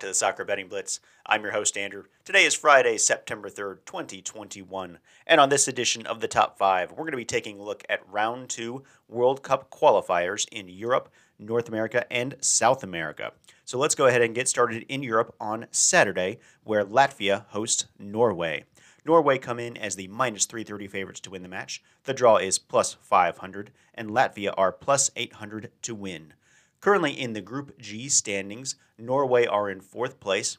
to the Soccer Betting Blitz. I'm your host, Andrew. Today is Friday, September 3rd, 2021. And on this edition of the Top 5, we're going to be taking a look at round two World Cup qualifiers in Europe, North America, and South America. So let's go ahead and get started in Europe on Saturday, where Latvia hosts Norway. Norway come in as the minus 330 favorites to win the match. The draw is plus 500, and Latvia are plus 800 to win. Currently in the Group G standings, Norway are in fourth place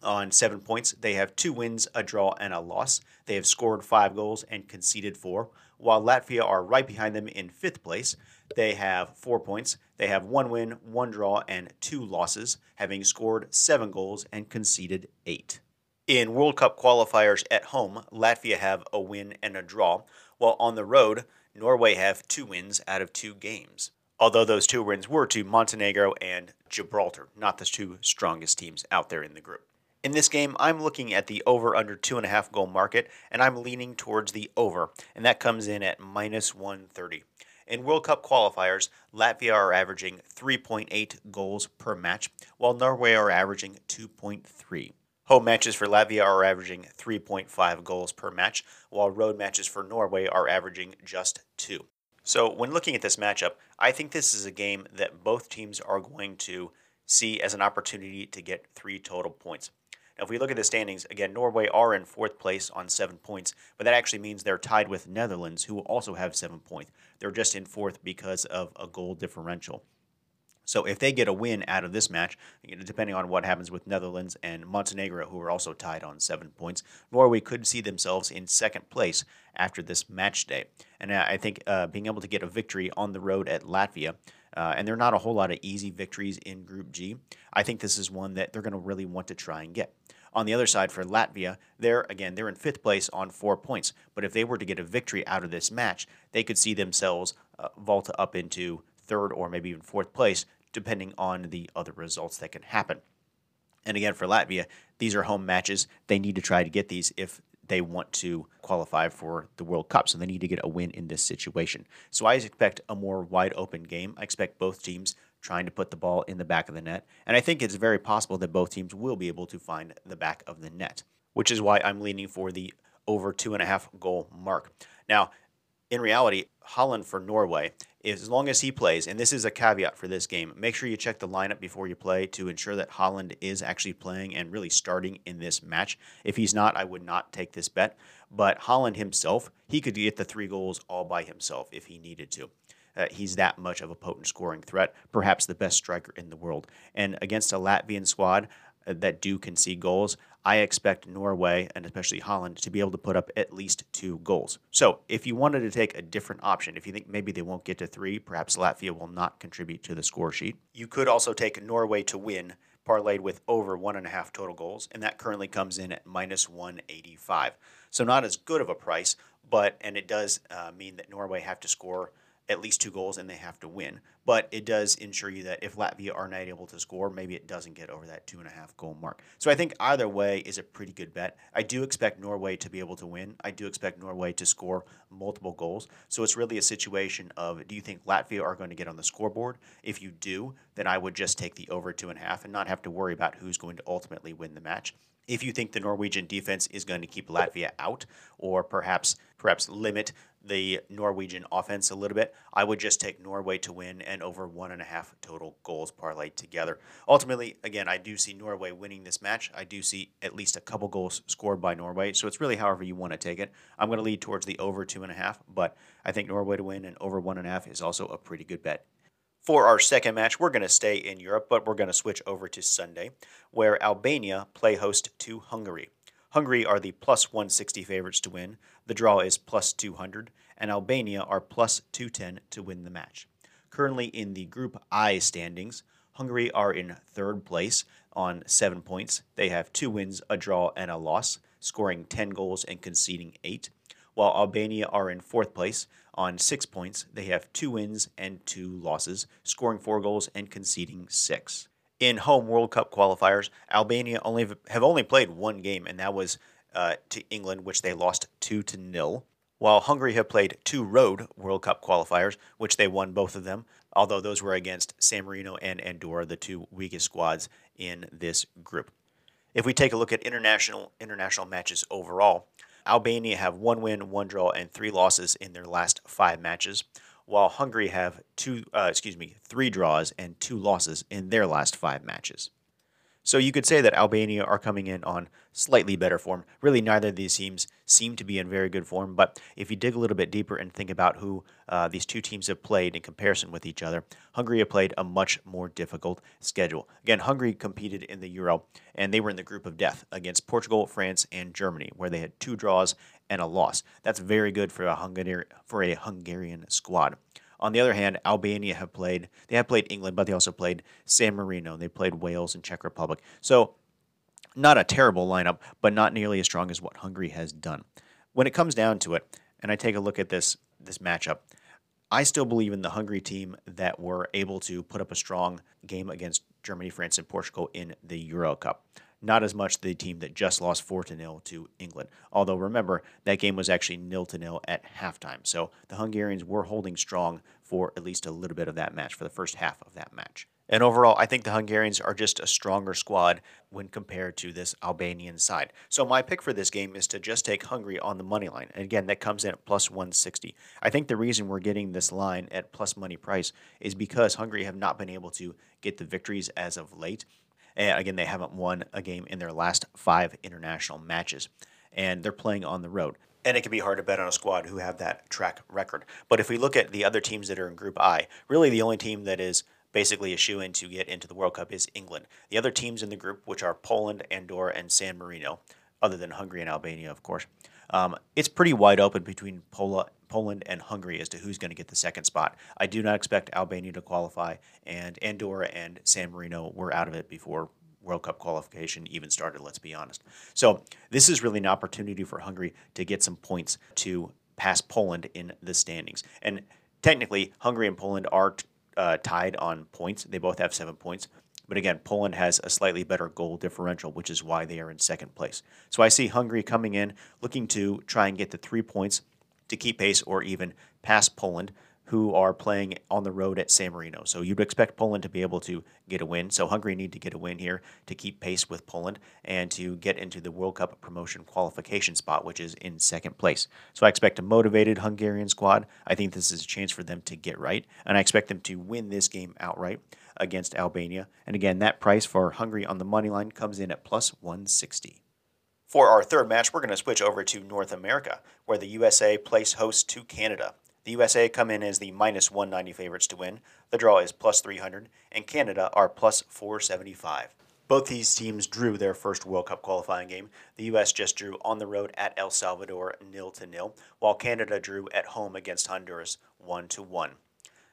on seven points. They have two wins, a draw, and a loss. They have scored five goals and conceded four, while Latvia are right behind them in fifth place. They have four points. They have one win, one draw, and two losses, having scored seven goals and conceded eight. In World Cup qualifiers at home, Latvia have a win and a draw, while on the road, Norway have two wins out of two games although those two wins were to Montenegro and Gibraltar, not the two strongest teams out there in the group. In this game, I'm looking at the over under two and a half goal market, and I'm leaning towards the over, and that comes in at minus 130. In World Cup qualifiers, Latvia are averaging 3.8 goals per match, while Norway are averaging 2.3. Home matches for Latvia are averaging 3.5 goals per match, while road matches for Norway are averaging just 2. So, when looking at this matchup, I think this is a game that both teams are going to see as an opportunity to get three total points. Now, if we look at the standings, again, Norway are in fourth place on seven points, but that actually means they're tied with Netherlands, who also have seven points. They're just in fourth because of a goal differential. So if they get a win out of this match, depending on what happens with Netherlands and Montenegro, who are also tied on seven points, Norway could see themselves in second place after this match day. And I think uh, being able to get a victory on the road at Latvia, uh, and there are not a whole lot of easy victories in Group G, I think this is one that they're going to really want to try and get. On the other side, for Latvia, they're again they're in fifth place on four points. But if they were to get a victory out of this match, they could see themselves uh, vault up into third or maybe even fourth place, depending on the other results that can happen. And again, for Latvia, these are home matches. They need to try to get these if they want to qualify for the World Cup. So they need to get a win in this situation. So I expect a more wide open game. I expect both teams trying to put the ball in the back of the net. And I think it's very possible that both teams will be able to find the back of the net, which is why I'm leaning for the over two and a half goal mark. Now, in reality, Haaland for Norway, as long as he plays, and this is a caveat for this game, make sure you check the lineup before you play to ensure that Haaland is actually playing and really starting in this match. If he's not, I would not take this bet. But Haaland himself, he could get the three goals all by himself if he needed to. Uh, he's that much of a potent scoring threat, perhaps the best striker in the world. And against a Latvian squad, uh, that do concede goals, I expect Norway and especially Haaland to be able to put up at least two goals. So, if you wanted to take a different option, if you think maybe they won't get to three, perhaps Latvia will not contribute to the score sheet, you could also take Norway to win, parlayed with over one and a half total goals, and that currently comes in at minus 185. So, not as good of a price, but, and it does uh, mean that Norway have to score at least two goals and they have to win. But it does ensure you that if Latvia are not able to score, maybe it doesn't get over that two and a half goal mark. So I think either way is a pretty good bet. I do expect Norway to be able to win. I do expect Norway to score multiple goals. So it's really a situation of do you think Latvia are going to get on the scoreboard? If you do, then I would just take the over two and a half and not have to worry about who's going to ultimately win the match if you think the Norwegian defense is going to keep Latvia out or perhaps perhaps limit the Norwegian offense a little bit, I would just take Norway to win and over one and a half total goals parlayed together. Ultimately, again, I do see Norway winning this match. I do see at least a couple goals scored by Norway. So it's really however you want to take it. I'm going to lead towards the over two and a half, but I think Norway to win and over one and a half is also a pretty good bet. For our second match, we're going to stay in Europe, but we're going to switch over to Sunday, where Albania play host to Hungary. Hungary are the plus 160 favorites to win. The draw is plus 200, and Albania are plus 210 to win the match. Currently in the Group I standings, Hungary are in third place on seven points. They have two wins, a draw, and a loss, scoring 10 goals and conceding eight. While Albania are in fourth place on six points, they have two wins and two losses, scoring four goals and conceding six in home World Cup qualifiers, Albania only have only played one game, and that was uh, to England, which they lost two to nil. While Hungary have played two road World Cup qualifiers, which they won both of them, although those were against San Marino and Andorra, the two weakest squads in this group. If we take a look at international international matches overall, Albania have one win, one draw, and three losses in their last five matches, while Hungary have two, uh, excuse me, three draws and two losses in their last five matches. So you could say that Albania are coming in on slightly better form. Really, neither of these teams seem to be in very good form. But if you dig a little bit deeper and think about who uh, these two teams have played in comparison with each other, Hungary have played a much more difficult schedule. Again, Hungary competed in the Euro, and they were in the group of death against Portugal, France, and Germany, where they had two draws and a loss. That's very good for a Hungarian for a Hungarian squad. On the other hand, Albania have played, they have played England, but they also played San Marino. They played Wales and Czech Republic. So, not a terrible lineup, but not nearly as strong as what Hungary has done. When it comes down to it, and I take a look at this this matchup, I still believe in the Hungary team that were able to put up a strong game against Germany, France, and Portugal in the Euro Cup not as much the team that just lost 4 to 0 to England. Although remember, that game was actually nil to nil at halftime. So the Hungarians were holding strong for at least a little bit of that match, for the first half of that match. And overall, I think the Hungarians are just a stronger squad when compared to this Albanian side. So my pick for this game is to just take Hungary on the money line. And again, that comes in at plus 160. I think the reason we're getting this line at plus money price is because Hungary have not been able to get the victories as of late. And again, they haven't won a game in their last five international matches, and they're playing on the road. And it can be hard to bet on a squad who have that track record. But if we look at the other teams that are in Group I, really the only team that is basically a shoe in to get into the World Cup is England. The other teams in the group, which are Poland, Andorra, and San Marino, other than Hungary and Albania, of course, um, it's pretty wide open between Pola, Poland and Hungary as to who's going to get the second spot. I do not expect Albania to qualify, and Andorra and San Marino were out of it before World Cup qualification even started, let's be honest. So, this is really an opportunity for Hungary to get some points to pass Poland in the standings. And technically, Hungary and Poland are uh, tied on points. They both have seven points. But again, Poland has a slightly better goal differential, which is why they are in second place. So I see Hungary coming in, looking to try and get the three points to keep pace or even pass Poland, who are playing on the road at San Marino. So you'd expect Poland to be able to get a win. So Hungary need to get a win here to keep pace with Poland and to get into the World Cup promotion qualification spot, which is in second place. So I expect a motivated Hungarian squad. I think this is a chance for them to get right, and I expect them to win this game outright against Albania. And again, that price for Hungary on the money line comes in at plus 160. For our third match, we're going to switch over to North America, where the USA plays host to Canada. The USA come in as the minus 190 favorites to win. The draw is plus 300, and Canada are plus 475. Both these teams drew their first World Cup qualifying game. The U.S. just drew on the road at El Salvador nil to nil, while Canada drew at home against Honduras one to one.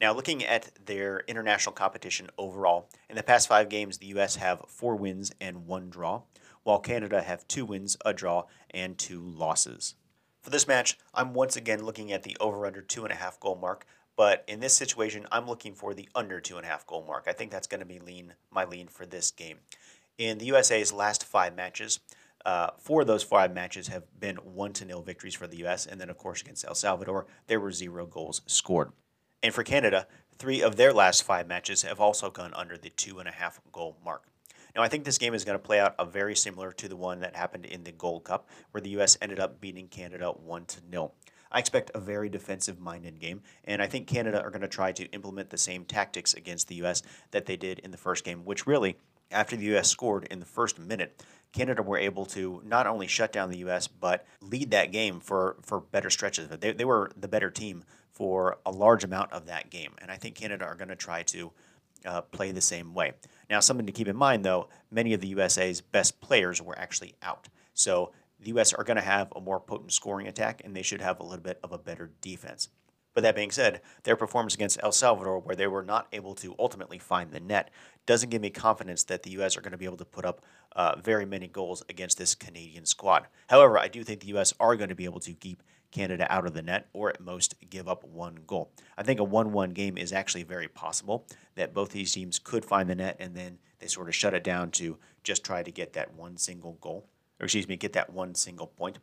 Now, looking at their international competition overall, in the past five games, the U.S. have four wins and one draw, while Canada have two wins, a draw, and two losses. For this match, I'm once again looking at the over under two and a half goal mark, but in this situation, I'm looking for the under two and a half goal mark. I think that's going to be lean my lean for this game. In the USA's last five matches, uh, four of those five matches have been one to nil victories for the U.S. And then, of course, against El Salvador, there were zero goals scored. And for Canada, three of their last five matches have also gone under the two and a half goal mark. Now, I think this game is going to play out a very similar to the one that happened in the Gold Cup, where the U.S. ended up beating Canada 1 to 0. I expect a very defensive minded game, and I think Canada are going to try to implement the same tactics against the U.S. that they did in the first game, which really, after the U.S. scored in the first minute, Canada were able to not only shut down the U.S., but lead that game for, for better stretches. They, they were the better team for a large amount of that game. And I think Canada are going to try to uh, play the same way. Now, something to keep in mind, though, many of the USA's best players were actually out. So the US are going to have a more potent scoring attack, and they should have a little bit of a better defense. But that being said, their performance against El Salvador, where they were not able to ultimately find the net, doesn't give me confidence that the U.S. are going to be able to put up uh, very many goals against this Canadian squad. However, I do think the U.S. are going to be able to keep Canada out of the net or at most give up one goal. I think a 1 1 game is actually very possible that both these teams could find the net and then they sort of shut it down to just try to get that one single goal, or excuse me, get that one single point.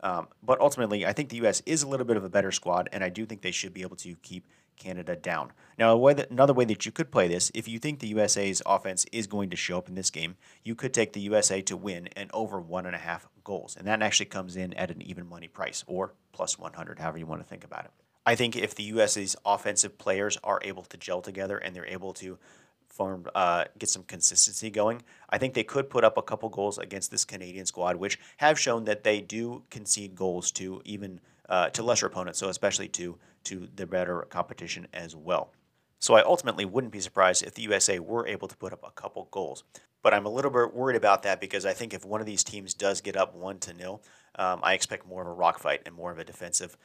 Um, but ultimately, I think the U.S. is a little bit of a better squad, and I do think they should be able to keep Canada down. Now, way that, another way that you could play this, if you think the USA's offense is going to show up in this game, you could take the USA to win and over one and a half goals. And that actually comes in at an even money price or plus 100, however you want to think about it. I think if the USA's offensive players are able to gel together and they're able to form, uh, get some consistency going, I think they could put up a couple goals against this Canadian squad, which have shown that they do concede goals to even uh, to lesser opponents, so especially to to the better competition as well. So I ultimately wouldn't be surprised if the USA were able to put up a couple goals. But I'm a little bit worried about that because I think if one of these teams does get up one to nil, um, I expect more of a rock fight and more of a defensive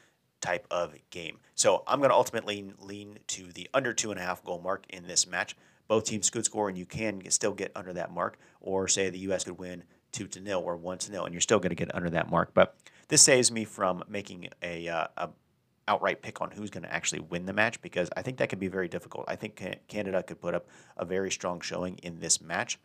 type of game. So I'm going to ultimately lean to the under two and a half goal mark in this match. Both teams could score, and you can still get under that mark. Or say the U.S. could win two to nil or one to nil, and you're still going to get under that mark. But this saves me from making a, uh, a outright pick on who's going to actually win the match because I think that could be very difficult. I think Canada could put up a very strong showing in this match.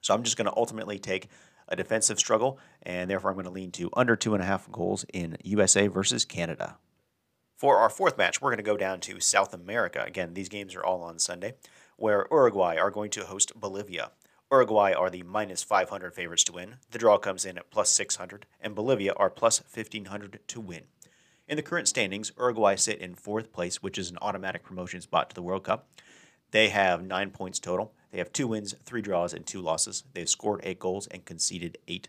So I'm just going to ultimately take a defensive struggle, and therefore I'm going to lean to under two and a half goals in USA versus Canada. For our fourth match, we're going to go down to South America. Again, these games are all on Sunday, where Uruguay are going to host Bolivia. Uruguay are the minus 500 favorites to win. The draw comes in at plus 600, and Bolivia are plus 1500 to win. In the current standings, Uruguay sit in fourth place, which is an automatic promotion spot to the World Cup. They have nine points total. They have two wins, three draws, and two losses. They've scored eight goals and conceded eight.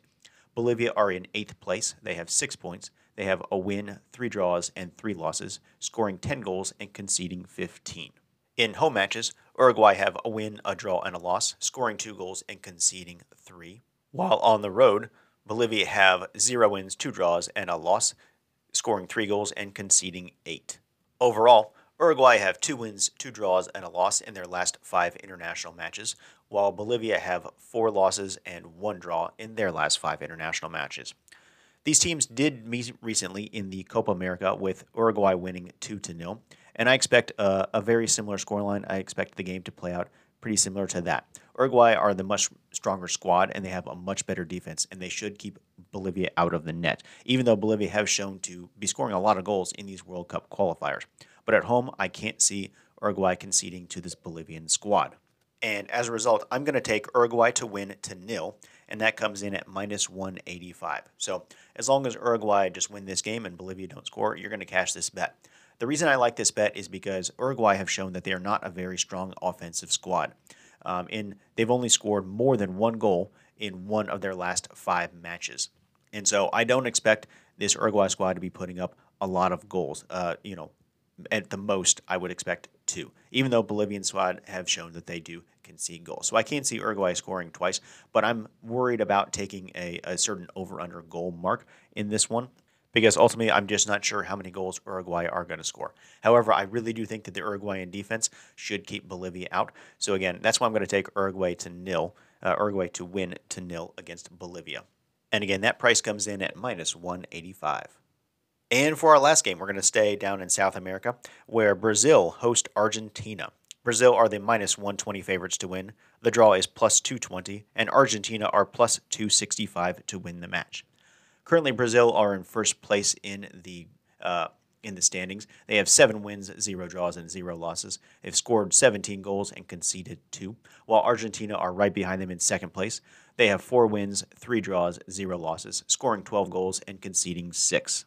Bolivia are in eighth place. They have six points. They have a win, three draws, and three losses, scoring 10 goals and conceding 15. In home matches, Uruguay have a win, a draw, and a loss, scoring two goals and conceding three. While on the road, Bolivia have zero wins, two draws, and a loss, scoring three goals and conceding eight. Overall, Uruguay have two wins, two draws, and a loss in their last five international matches, while Bolivia have four losses and one draw in their last five international matches. These teams did meet recently in the Copa America with Uruguay winning 2 to 0, and I expect a, a very similar scoreline. I expect the game to play out pretty similar to that. Uruguay are the much stronger squad and they have a much better defense, and they should keep Bolivia out of the net, even though Bolivia have shown to be scoring a lot of goals in these World Cup qualifiers. But at home, I can't see Uruguay conceding to this Bolivian squad. And as a result, I'm going to take Uruguay to win to nil, and that comes in at minus 185. So as long as Uruguay just win this game and Bolivia don't score, you're going to cash this bet. The reason I like this bet is because Uruguay have shown that they are not a very strong offensive squad. Um, in they've only scored more than one goal in one of their last five matches, and so I don't expect this Uruguay squad to be putting up a lot of goals. Uh, you know, at the most, I would expect two, even though Bolivian squad have shown that they do concede goals. So I can't see Uruguay scoring twice, but I'm worried about taking a, a certain over under goal mark in this one because ultimately I'm just not sure how many goals Uruguay are going to score. However, I really do think that the Uruguayan defense should keep Bolivia out. So again, that's why I'm going to take Uruguay to nil, uh, Uruguay to win to nil against Bolivia. And again, that price comes in at minus 185. And for our last game, we're going to stay down in South America, where Brazil host Argentina. Brazil are the minus 120 favorites to win. The draw is plus 220, and Argentina are plus 265 to win the match. Currently, Brazil are in first place in the uh, in the standings. They have seven wins, zero draws, and zero losses. They've scored 17 goals and conceded two, while Argentina are right behind them in second place. They have four wins, three draws, zero losses, scoring 12 goals and conceding six.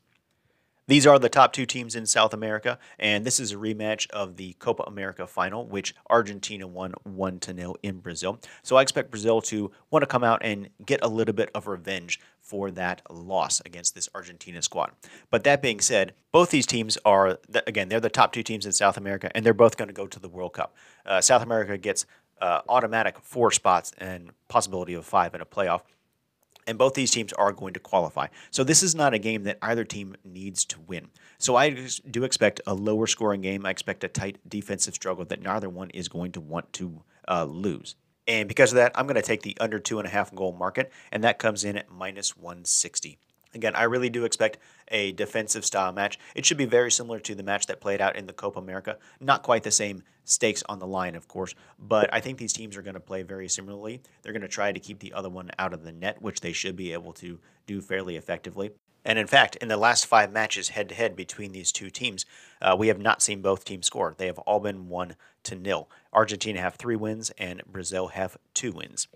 These are the top two teams in South America, and this is a rematch of the Copa America final, which Argentina won 1 to 0 in Brazil. So I expect Brazil to want to come out and get a little bit of revenge for that loss against this Argentina squad. But that being said, both these teams are, again, they're the top two teams in South America, and they're both going to go to the World Cup. Uh, South America gets uh, automatic four spots and possibility of five in a playoff and both these teams are going to qualify. So this is not a game that either team needs to win. So I do expect a lower scoring game. I expect a tight defensive struggle that neither one is going to want to uh, lose. And because of that, I'm going to take the under two and a half goal market, and that comes in at minus 160. Again, I really do expect a defensive style match. It should be very similar to the match that played out in the Copa America. Not quite the same stakes on the line, of course, but I think these teams are going to play very similarly. They're going to try to keep the other one out of the net, which they should be able to do fairly effectively. And in fact, in the last five matches head to head between these two teams, uh, we have not seen both teams score. They have all been one to nil. Argentina have three wins and Brazil have two wins.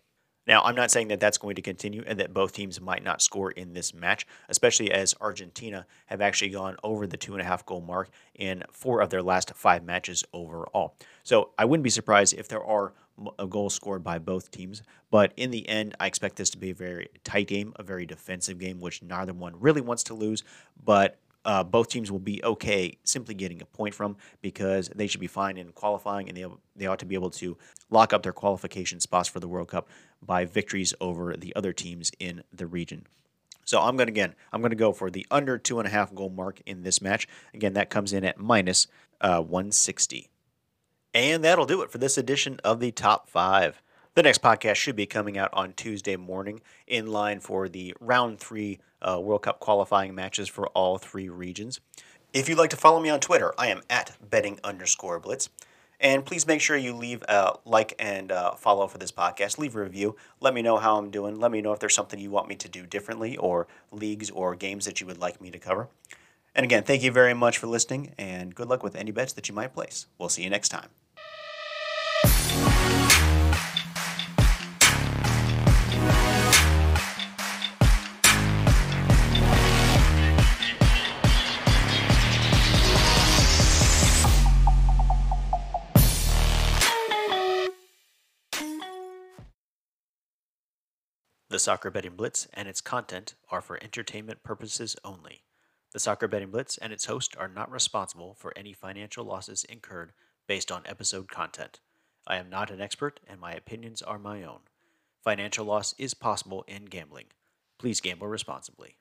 Now, I'm not saying that that's going to continue and that both teams might not score in this match, especially as Argentina have actually gone over the two and a half goal mark in four of their last five matches overall. So I wouldn't be surprised if there are a uh, goal scored by both teams. But in the end, I expect this to be a very tight game, a very defensive game, which neither one really wants to lose. But uh, both teams will be okay simply getting a point from because they should be fine in qualifying and they, they ought to be able to lock up their qualification spots for the World Cup by victories over the other teams in the region. So I'm going to again, I'm going to go for the under two and a half goal mark in this match. Again, that comes in at minus uh, 160. And that'll do it for this edition of the Top 5. The next podcast should be coming out on Tuesday morning in line for the round three uh, World Cup qualifying matches for all three regions. If you'd like to follow me on Twitter, I am at betting underscore blitz. And please make sure you leave a like and uh, follow for this podcast. Leave a review. Let me know how I'm doing. Let me know if there's something you want me to do differently or leagues or games that you would like me to cover. And again, thank you very much for listening and good luck with any bets that you might place. We'll see you next time. Soccer Betting Blitz and its content are for entertainment purposes only. The Soccer Betting Blitz and its host are not responsible for any financial losses incurred based on episode content. I am not an expert and my opinions are my own. Financial loss is possible in gambling. Please gamble responsibly.